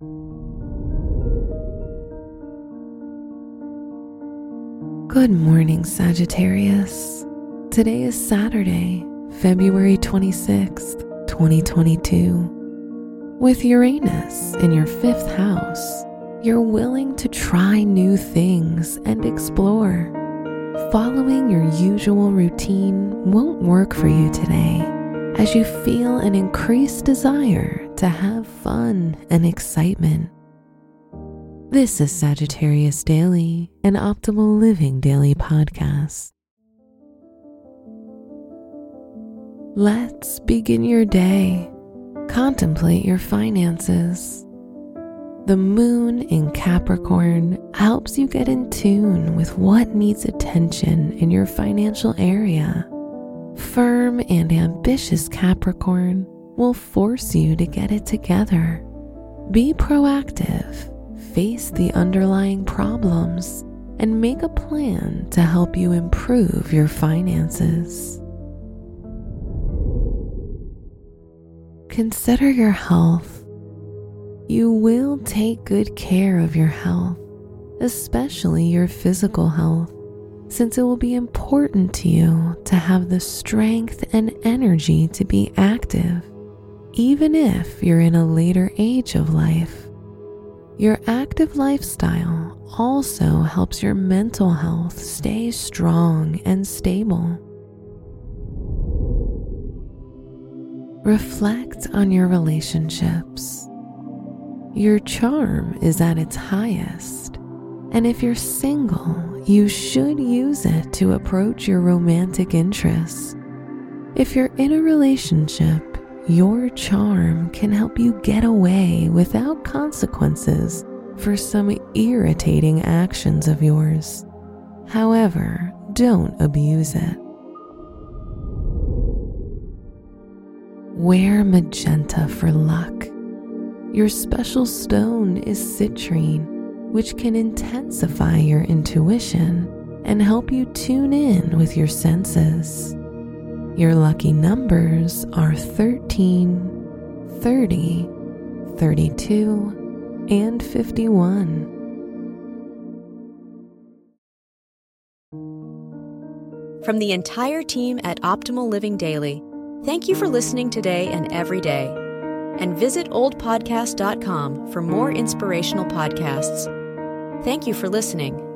Good morning, Sagittarius. Today is Saturday, February 26th, 2022. With Uranus in your fifth house, you're willing to try new things and explore. Following your usual routine won't work for you today, as you feel an increased desire to have fun and excitement. This is Sagittarius Daily, an optimal living daily podcast. Let's begin your day. Contemplate your finances. The moon in Capricorn helps you get in tune with what needs attention in your financial area. Firm and ambitious Capricorn will force you to get it together. Be proactive face the underlying problems and make a plan to help you improve your finances. Consider your health. You will take good care of your health, especially your physical health, since it will be important to you to have the strength and energy to be active, even if you're in a later age of life. Your active lifestyle also helps your mental health stay strong and stable. Reflect on your relationships. Your charm is at its highest, and if you're single, you should use it to approach your romantic interests. If you're in a relationship, your charm can help you get away without consequences for some irritating actions of yours. However, don't abuse it. Wear magenta for luck. Your special stone is citrine, which can intensify your intuition and help you tune in with your senses. Your lucky numbers are 13, 30, 32, and 51. From the entire team at Optimal Living Daily, thank you for listening today and every day. And visit oldpodcast.com for more inspirational podcasts. Thank you for listening.